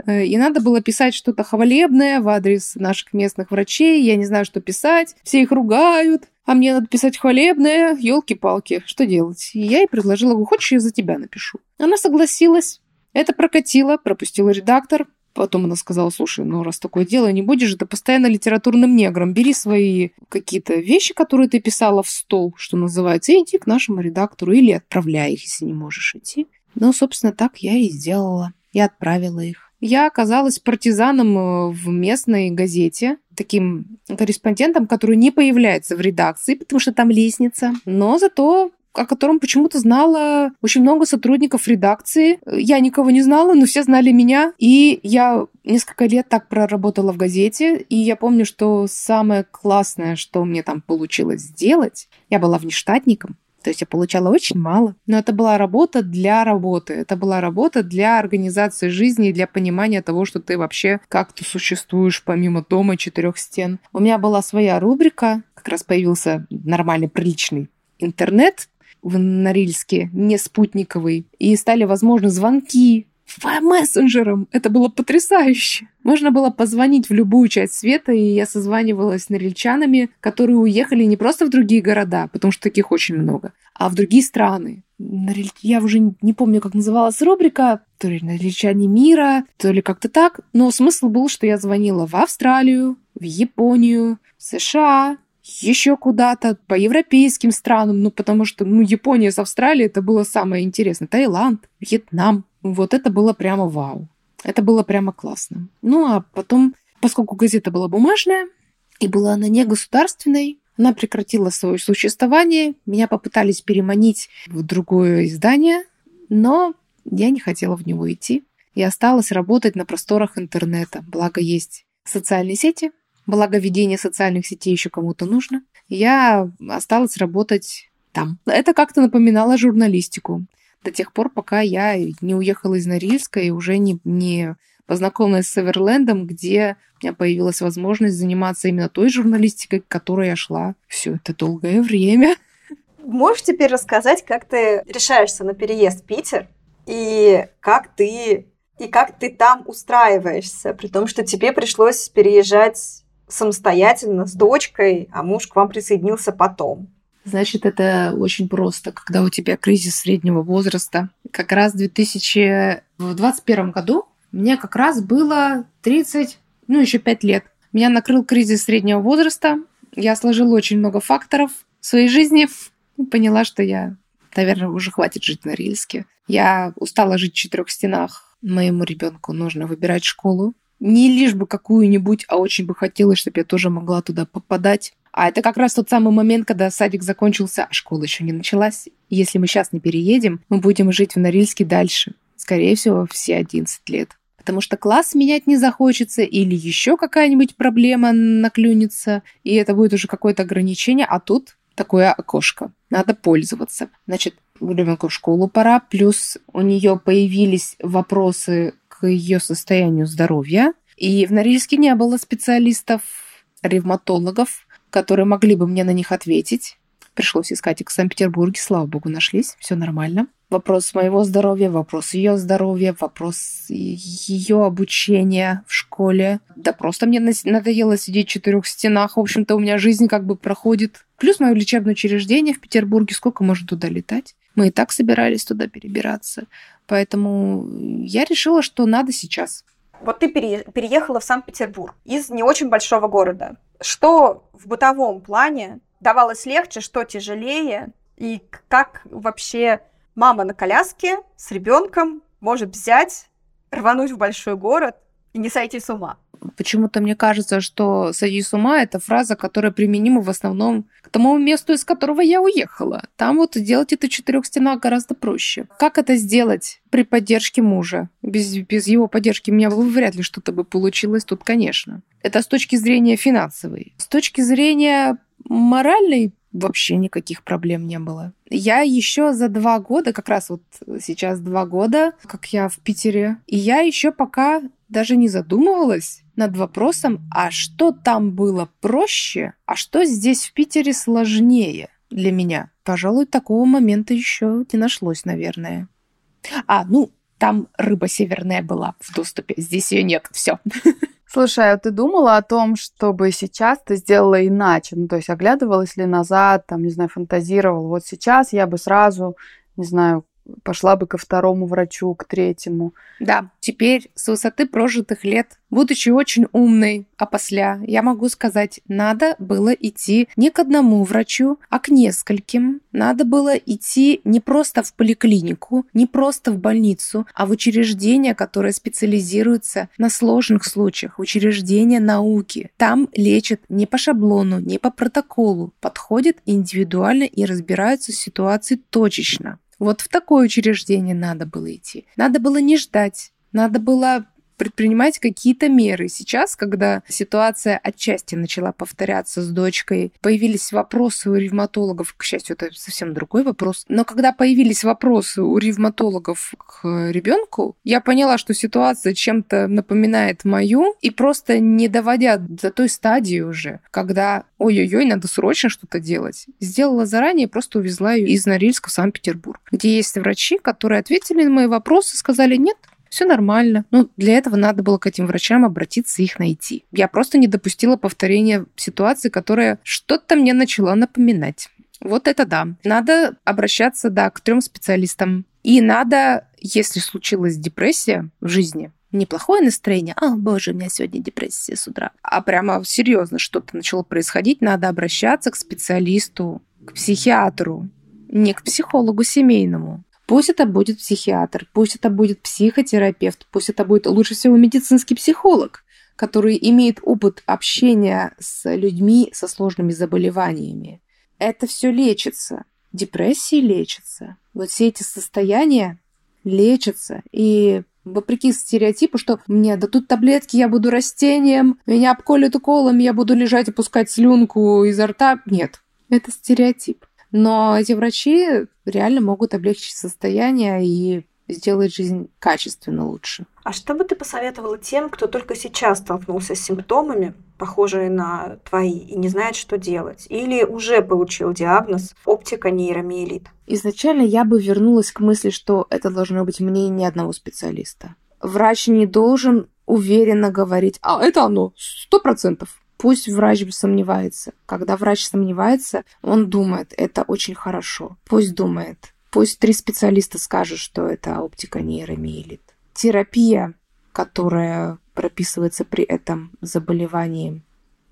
э, и надо было писать что-то хвалебное в адрес наших местных врачей. Я не знаю, что писать. Все их ругают. А мне надо писать хвалебное. Елки-палки, что делать? И я ей предложила, хочешь, я за тебя напишу. Она согласилась. Это прокатило, пропустила редактор, Потом она сказала, слушай, ну раз такое дело, не будешь же ты постоянно литературным негром. Бери свои какие-то вещи, которые ты писала в стол, что называется, и иди к нашему редактору или отправляй их, если не можешь идти. Ну, собственно, так я и сделала. Я отправила их. Я оказалась партизаном э, в местной газете, таким корреспондентом, который не появляется в редакции, потому что там лестница, но зато о котором почему-то знала очень много сотрудников редакции. Я никого не знала, но все знали меня. И я несколько лет так проработала в газете. И я помню, что самое классное, что мне там получилось сделать, я была внештатником. То есть я получала очень мало. Но это была работа для работы. Это была работа для организации жизни и для понимания того, что ты вообще как-то существуешь помимо дома четырех стен. У меня была своя рубрика, как раз появился нормальный, приличный интернет в Норильске, не спутниковый. И стали возможны звонки, по мессенджерам. Это было потрясающе. Можно было позвонить в любую часть света, и я созванивалась с норильчанами, которые уехали не просто в другие города, потому что таких очень много, а в другие страны. Я уже не помню, как называлась рубрика, то ли «Норильчане мира», то ли как-то так, но смысл был, что я звонила в Австралию, в Японию, в США, еще куда-то, по европейским странам, ну, потому что, ну, Япония с Австралией, это было самое интересное. Таиланд, Вьетнам, вот это было прямо вау. Это было прямо классно. Ну, а потом, поскольку газета была бумажная, и была она не государственной, она прекратила свое существование. Меня попытались переманить в другое издание, но я не хотела в него идти. И осталась работать на просторах интернета. Благо есть социальные сети, благо ведение социальных сетей еще кому-то нужно. Я осталась работать там. Это как-то напоминало журналистику до тех пор, пока я не уехала из Норильска и уже не, не познакомилась с Эверлендом, где у меня появилась возможность заниматься именно той журналистикой, к которой я шла все это долгое время. Можешь теперь рассказать, как ты решаешься на переезд в Питер и как ты и как ты там устраиваешься, при том, что тебе пришлось переезжать самостоятельно с дочкой, а муж к вам присоединился потом. Значит, это очень просто, когда у тебя кризис среднего возраста. Как раз в 2021 году мне как раз было 30, ну еще 5 лет. Меня накрыл кризис среднего возраста. Я сложила очень много факторов в своей жизни. Поняла, что я, наверное, уже хватит жить на Рильске. Я устала жить в четырех стенах. Моему ребенку нужно выбирать школу. Не лишь бы какую-нибудь, а очень бы хотелось, чтобы я тоже могла туда попадать. А это как раз тот самый момент, когда садик закончился, а школа еще не началась. Если мы сейчас не переедем, мы будем жить в Норильске дальше. Скорее всего, все 11 лет. Потому что класс менять не захочется, или еще какая-нибудь проблема наклюнется, и это будет уже какое-то ограничение, а тут такое окошко. Надо пользоваться. Значит, ребенку в школу пора, плюс у нее появились вопросы ее состоянию здоровья. И в Норильске не было специалистов, ревматологов, которые могли бы мне на них ответить. Пришлось искать их в Санкт-Петербурге, слава богу, нашлись, все нормально. Вопрос моего здоровья, вопрос ее здоровья, вопрос ее обучения в школе. Да просто мне надоело сидеть в четырех стенах. В общем-то, у меня жизнь как бы проходит. Плюс мое лечебное учреждение в Петербурге. Сколько можно туда летать? Мы и так собирались туда перебираться. Поэтому я решила, что надо сейчас. Вот ты переехала в Санкт-Петербург из не очень большого города. Что в бытовом плане давалось легче, что тяжелее, и как вообще мама на коляске с ребенком может взять, рвануть в большой город и не сойти с ума? Почему-то мне кажется, что «сойти с ума» — это фраза, которая применима в основном к тому месту, из которого я уехала. Там вот делать это в четырех стенах гораздо проще. Как это сделать при поддержке мужа? Без, без его поддержки у меня бы вряд ли что-то бы получилось тут, конечно. Это с точки зрения финансовой. С точки зрения моральной вообще никаких проблем не было. Я еще за два года, как раз вот сейчас два года, как я в Питере, и я еще пока даже не задумывалась над вопросом, а что там было проще, а что здесь в Питере сложнее для меня. Пожалуй, такого момента еще не нашлось, наверное. А, ну, там рыба северная была в доступе, здесь ее нет, все. *laughs* Слушай, а ты думала о том, чтобы сейчас ты сделала иначе? Ну, то есть оглядывалась ли назад, там, не знаю, фантазировала, вот сейчас я бы сразу, не знаю, пошла бы ко второму врачу, к третьему. Да, теперь с высоты прожитых лет, будучи очень умной, а после я могу сказать, надо было идти не к одному врачу, а к нескольким. Надо было идти не просто в поликлинику, не просто в больницу, а в учреждение, которое специализируется на сложных случаях, учреждение науки. Там лечат не по шаблону, не по протоколу, подходят индивидуально и разбираются с ситуацией точечно. Вот в такое учреждение надо было идти. Надо было не ждать. Надо было предпринимать какие-то меры. Сейчас, когда ситуация отчасти начала повторяться с дочкой, появились вопросы у ревматологов, к счастью, это совсем другой вопрос, но когда появились вопросы у ревматологов к ребенку, я поняла, что ситуация чем-то напоминает мою, и просто не доводя до той стадии уже, когда ой-ой-ой, надо срочно что-то делать. Сделала заранее, просто увезла ее из Норильска в Санкт-Петербург, где есть врачи, которые ответили на мои вопросы, сказали, нет, все нормально. Ну, для этого надо было к этим врачам обратиться и их найти. Я просто не допустила повторения ситуации, которая что-то мне начала напоминать. Вот это да. Надо обращаться, да, к трем специалистам. И надо, если случилась депрессия в жизни, неплохое настроение, а, боже, у меня сегодня депрессия с утра, а прямо серьезно что-то начало происходить, надо обращаться к специалисту, к психиатру, не к психологу семейному. Пусть это будет психиатр, пусть это будет психотерапевт, пусть это будет лучше всего медицинский психолог, который имеет опыт общения с людьми со сложными заболеваниями. Это все лечится. Депрессии лечатся. Вот все эти состояния лечатся. И вопреки стереотипу, что мне дадут таблетки, я буду растением, меня обколют уколом, я буду лежать и пускать слюнку изо рта. Нет, это стереотип. Но эти врачи реально могут облегчить состояние и сделать жизнь качественно лучше. А что бы ты посоветовала тем, кто только сейчас столкнулся с симптомами, похожие на твои, и не знает, что делать? Или уже получил диагноз оптика нейромиелит? Изначально я бы вернулась к мысли, что это должно быть мнение одного специалиста. Врач не должен уверенно говорить, а это оно, сто процентов. Пусть врач сомневается. Когда врач сомневается, он думает, это очень хорошо. Пусть думает. Пусть три специалиста скажут, что это оптика нейромиелит. Терапия, которая прописывается при этом заболевании,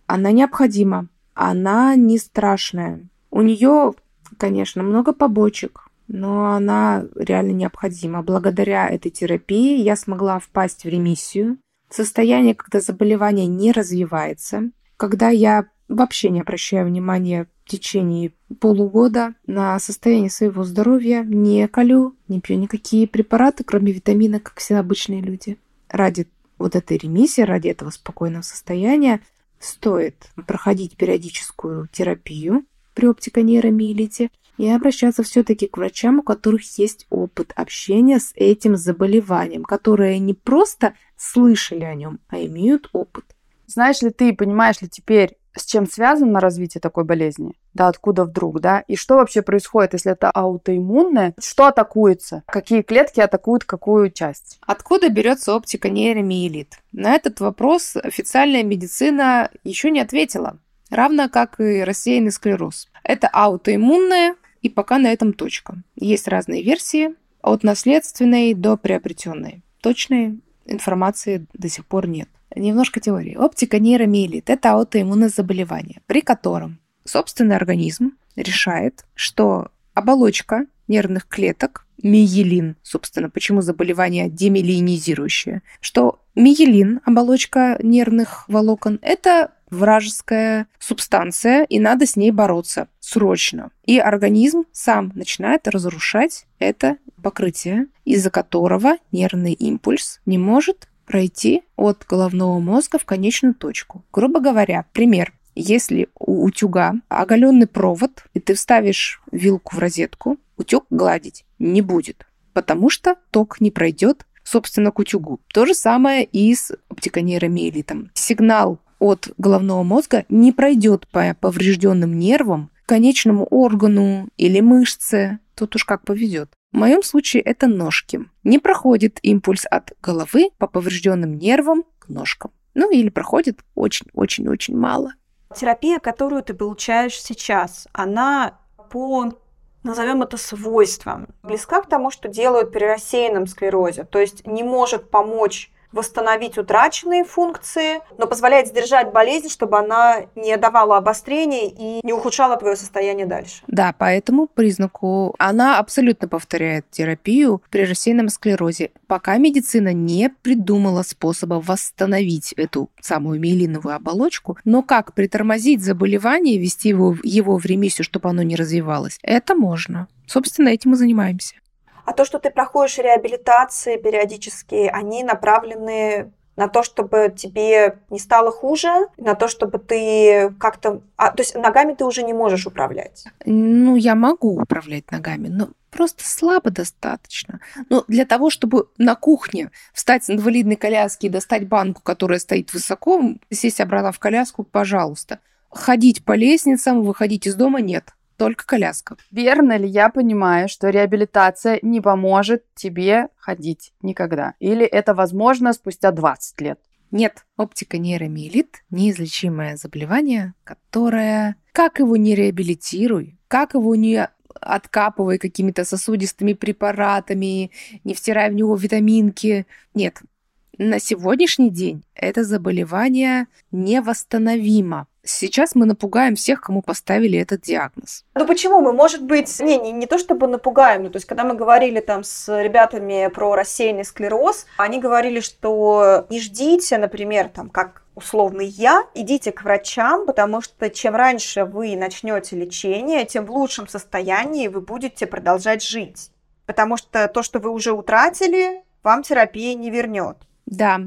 она необходима. Она не страшная. У нее, конечно, много побочек, но она реально необходима. Благодаря этой терапии я смогла впасть в ремиссию, состояние, когда заболевание не развивается, когда я вообще не обращаю внимания в течение полугода на состояние своего здоровья, не колю, не пью никакие препараты, кроме витамина, как все обычные люди. Ради вот этой ремиссии, ради этого спокойного состояния стоит проходить периодическую терапию при оптиконейромиелите и обращаться все-таки к врачам, у которых есть опыт общения с этим заболеванием, которые не просто слышали о нем, а имеют опыт. Знаешь ли ты, понимаешь ли теперь, с чем связано развитие такой болезни? Да, откуда вдруг, да? И что вообще происходит, если это аутоиммунное? Что атакуется? Какие клетки атакуют какую часть? Откуда берется оптика нейромиелит? На этот вопрос официальная медицина еще не ответила, равно как и рассеянный склероз. Это аутоиммунное, и пока на этом точка. Есть разные версии, от наследственной до приобретенной. Точной информации до сих пор нет. Немножко теории. Оптика нейромиелит – это аутоиммунное заболевание, при котором собственный организм решает, что оболочка нервных клеток, миелин, собственно, почему заболевание демиелинизирующее, что миелин, оболочка нервных волокон, это вражеская субстанция, и надо с ней бороться срочно. И организм сам начинает разрушать это покрытие, из-за которого нервный импульс не может пройти от головного мозга в конечную точку. Грубо говоря, пример. Если у утюга оголенный провод, и ты вставишь вилку в розетку, утюг гладить не будет, потому что ток не пройдет, собственно, к утюгу. То же самое и с оптиконейромиелитом. Сигнал от головного мозга не пройдет по поврежденным нервам конечному органу или мышце. Тут уж как повезет. В моем случае это ножки. Не проходит импульс от головы по поврежденным нервам к ножкам. Ну или проходит очень-очень-очень мало. Терапия, которую ты получаешь сейчас, она по назовем это свойством, близка к тому, что делают при рассеянном склерозе, то есть не может помочь восстановить утраченные функции, но позволяет сдержать болезнь, чтобы она не давала обострений и не ухудшала твое состояние дальше. Да, по этому признаку она абсолютно повторяет терапию при рассеянном склерозе, пока медицина не придумала способа восстановить эту самую миелиновую оболочку, но как притормозить заболевание, ввести его, его в ремиссию, чтобы оно не развивалось, это можно. Собственно, этим мы занимаемся. А то, что ты проходишь реабилитации периодически, они направлены на то, чтобы тебе не стало хуже, на то, чтобы ты как-то... А, то есть ногами ты уже не можешь управлять. Ну, я могу управлять ногами, но просто слабо достаточно. Но для того, чтобы на кухне встать с инвалидной коляски и достать банку, которая стоит высоко, сесть обратно в коляску, пожалуйста. Ходить по лестницам, выходить из дома нет только коляска. Верно ли я понимаю, что реабилитация не поможет тебе ходить никогда? Или это возможно спустя 20 лет? Нет, оптика нейромиелит – неизлечимое заболевание, которое, как его не реабилитируй, как его не откапывай какими-то сосудистыми препаратами, не втирай в него витаминки. Нет, на сегодняшний день это заболевание невосстановимо. Сейчас мы напугаем всех, кому поставили этот диагноз. Ну почему мы, может быть, не, не, не то чтобы напугаем, ну то есть когда мы говорили там с ребятами про рассеянный склероз, они говорили, что не ждите, например, там как условный я, идите к врачам, потому что чем раньше вы начнете лечение, тем в лучшем состоянии вы будете продолжать жить. Потому что то, что вы уже утратили, вам терапия не вернет. Да,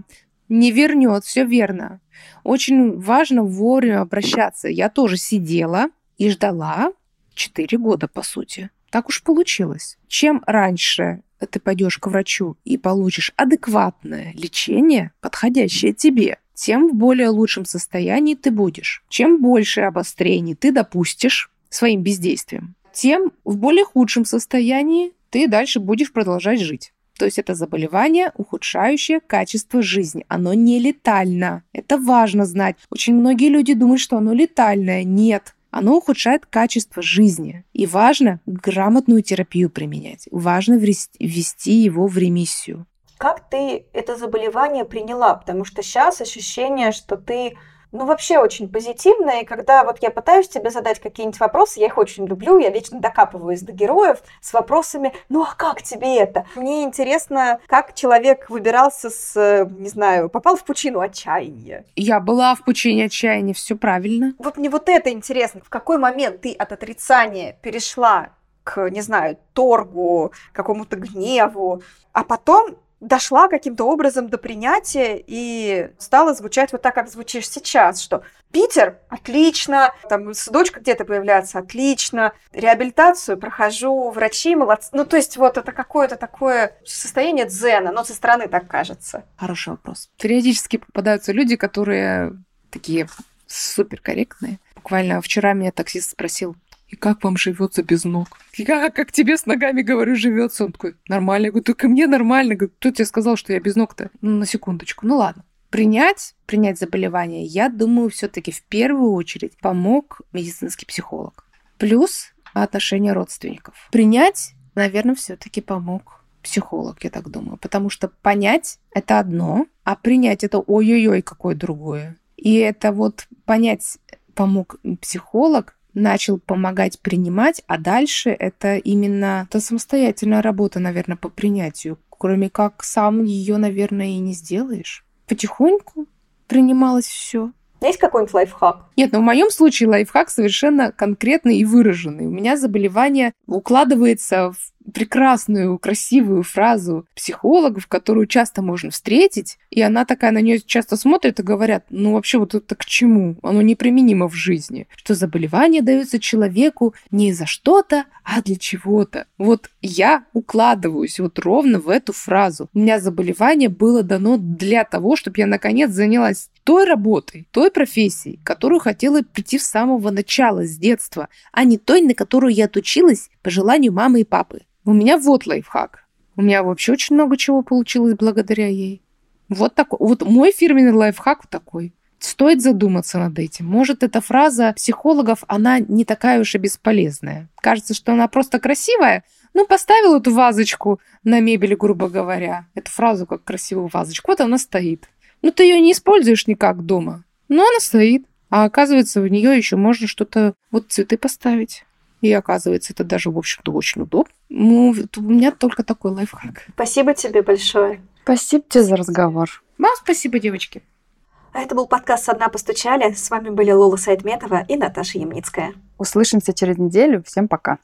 не вернет, все верно. Очень важно вовремя обращаться. Я тоже сидела и ждала 4 года, по сути. Так уж получилось. Чем раньше ты пойдешь к врачу и получишь адекватное лечение, подходящее тебе, тем в более лучшем состоянии ты будешь. Чем больше обострений ты допустишь своим бездействием, тем в более худшем состоянии ты дальше будешь продолжать жить. То есть это заболевание, ухудшающее качество жизни. Оно не летально. Это важно знать. Очень многие люди думают, что оно летальное. Нет. Оно ухудшает качество жизни. И важно грамотную терапию применять. Важно ввести его в ремиссию. Как ты это заболевание приняла? Потому что сейчас ощущение, что ты ну, вообще очень позитивно, и когда вот я пытаюсь тебе задать какие-нибудь вопросы, я их очень люблю, я вечно докапываюсь до героев с вопросами, ну, а как тебе это? Мне интересно, как человек выбирался с, не знаю, попал в пучину отчаяния. Я была в пучине отчаяния, все правильно. Вот мне вот это интересно, в какой момент ты от отрицания перешла к, не знаю, торгу, какому-то гневу, а потом дошла каким-то образом до принятия и стала звучать вот так, как звучишь сейчас, что Питер – отлично, там дочка где-то появляется – отлично, реабилитацию прохожу, врачи молодцы. Ну, то есть вот это какое-то такое состояние дзена, но со стороны так кажется. Хороший вопрос. Периодически попадаются люди, которые такие суперкорректные. Буквально вчера меня таксист спросил, и как вам живется без ног? Я как тебе с ногами, говорю, живется? Он такой, нормально. Я говорю, только мне нормально. Я говорю, кто тебе сказал, что я без ног-то? Ну, на секундочку. Ну, ладно. Принять, принять заболевание, я думаю, все-таки в первую очередь помог медицинский психолог. Плюс отношения родственников. Принять, наверное, все-таки помог психолог, я так думаю. Потому что понять – это одно, а принять – это ой-ой-ой, какое другое. И это вот понять помог психолог, начал помогать принимать, а дальше это именно та самостоятельная работа, наверное, по принятию. Кроме как сам ее, наверное, и не сделаешь. Потихоньку принималось все. Есть какой-нибудь лайфхак? Нет, но в моем случае лайфхак совершенно конкретный и выраженный. У меня заболевание укладывается в прекрасную, красивую фразу психологов, которую часто можно встретить, и она такая, на нее часто смотрят и говорят, ну вообще вот это к чему? Оно неприменимо в жизни. Что заболевание дается человеку не за что-то, а для чего-то. Вот я укладываюсь вот ровно в эту фразу. У меня заболевание было дано для того, чтобы я наконец занялась той работой, той профессией, которую хотела прийти с самого начала, с детства, а не той, на которую я отучилась по желанию мамы и папы. У меня вот лайфхак. У меня вообще очень много чего получилось благодаря ей. Вот такой. Вот мой фирменный лайфхак такой. Стоит задуматься над этим. Может, эта фраза психологов, она не такая уж и бесполезная. Кажется, что она просто красивая. Ну, поставил эту вазочку на мебель, грубо говоря. Эту фразу как красивую вазочку. Вот она стоит. Ну, ты ее не используешь никак дома. Но она стоит. А оказывается, в нее еще можно что-то, вот цветы поставить. И оказывается, это даже, в общем-то, очень удобно. Ну, у меня только такой лайфхак. Спасибо тебе большое. Спасибо тебе за разговор. Вам спасибо, девочки. А это был подкаст «Со дна постучали». С вами были Лола Сайтметова и Наташа Ямницкая. Услышимся через неделю. Всем пока.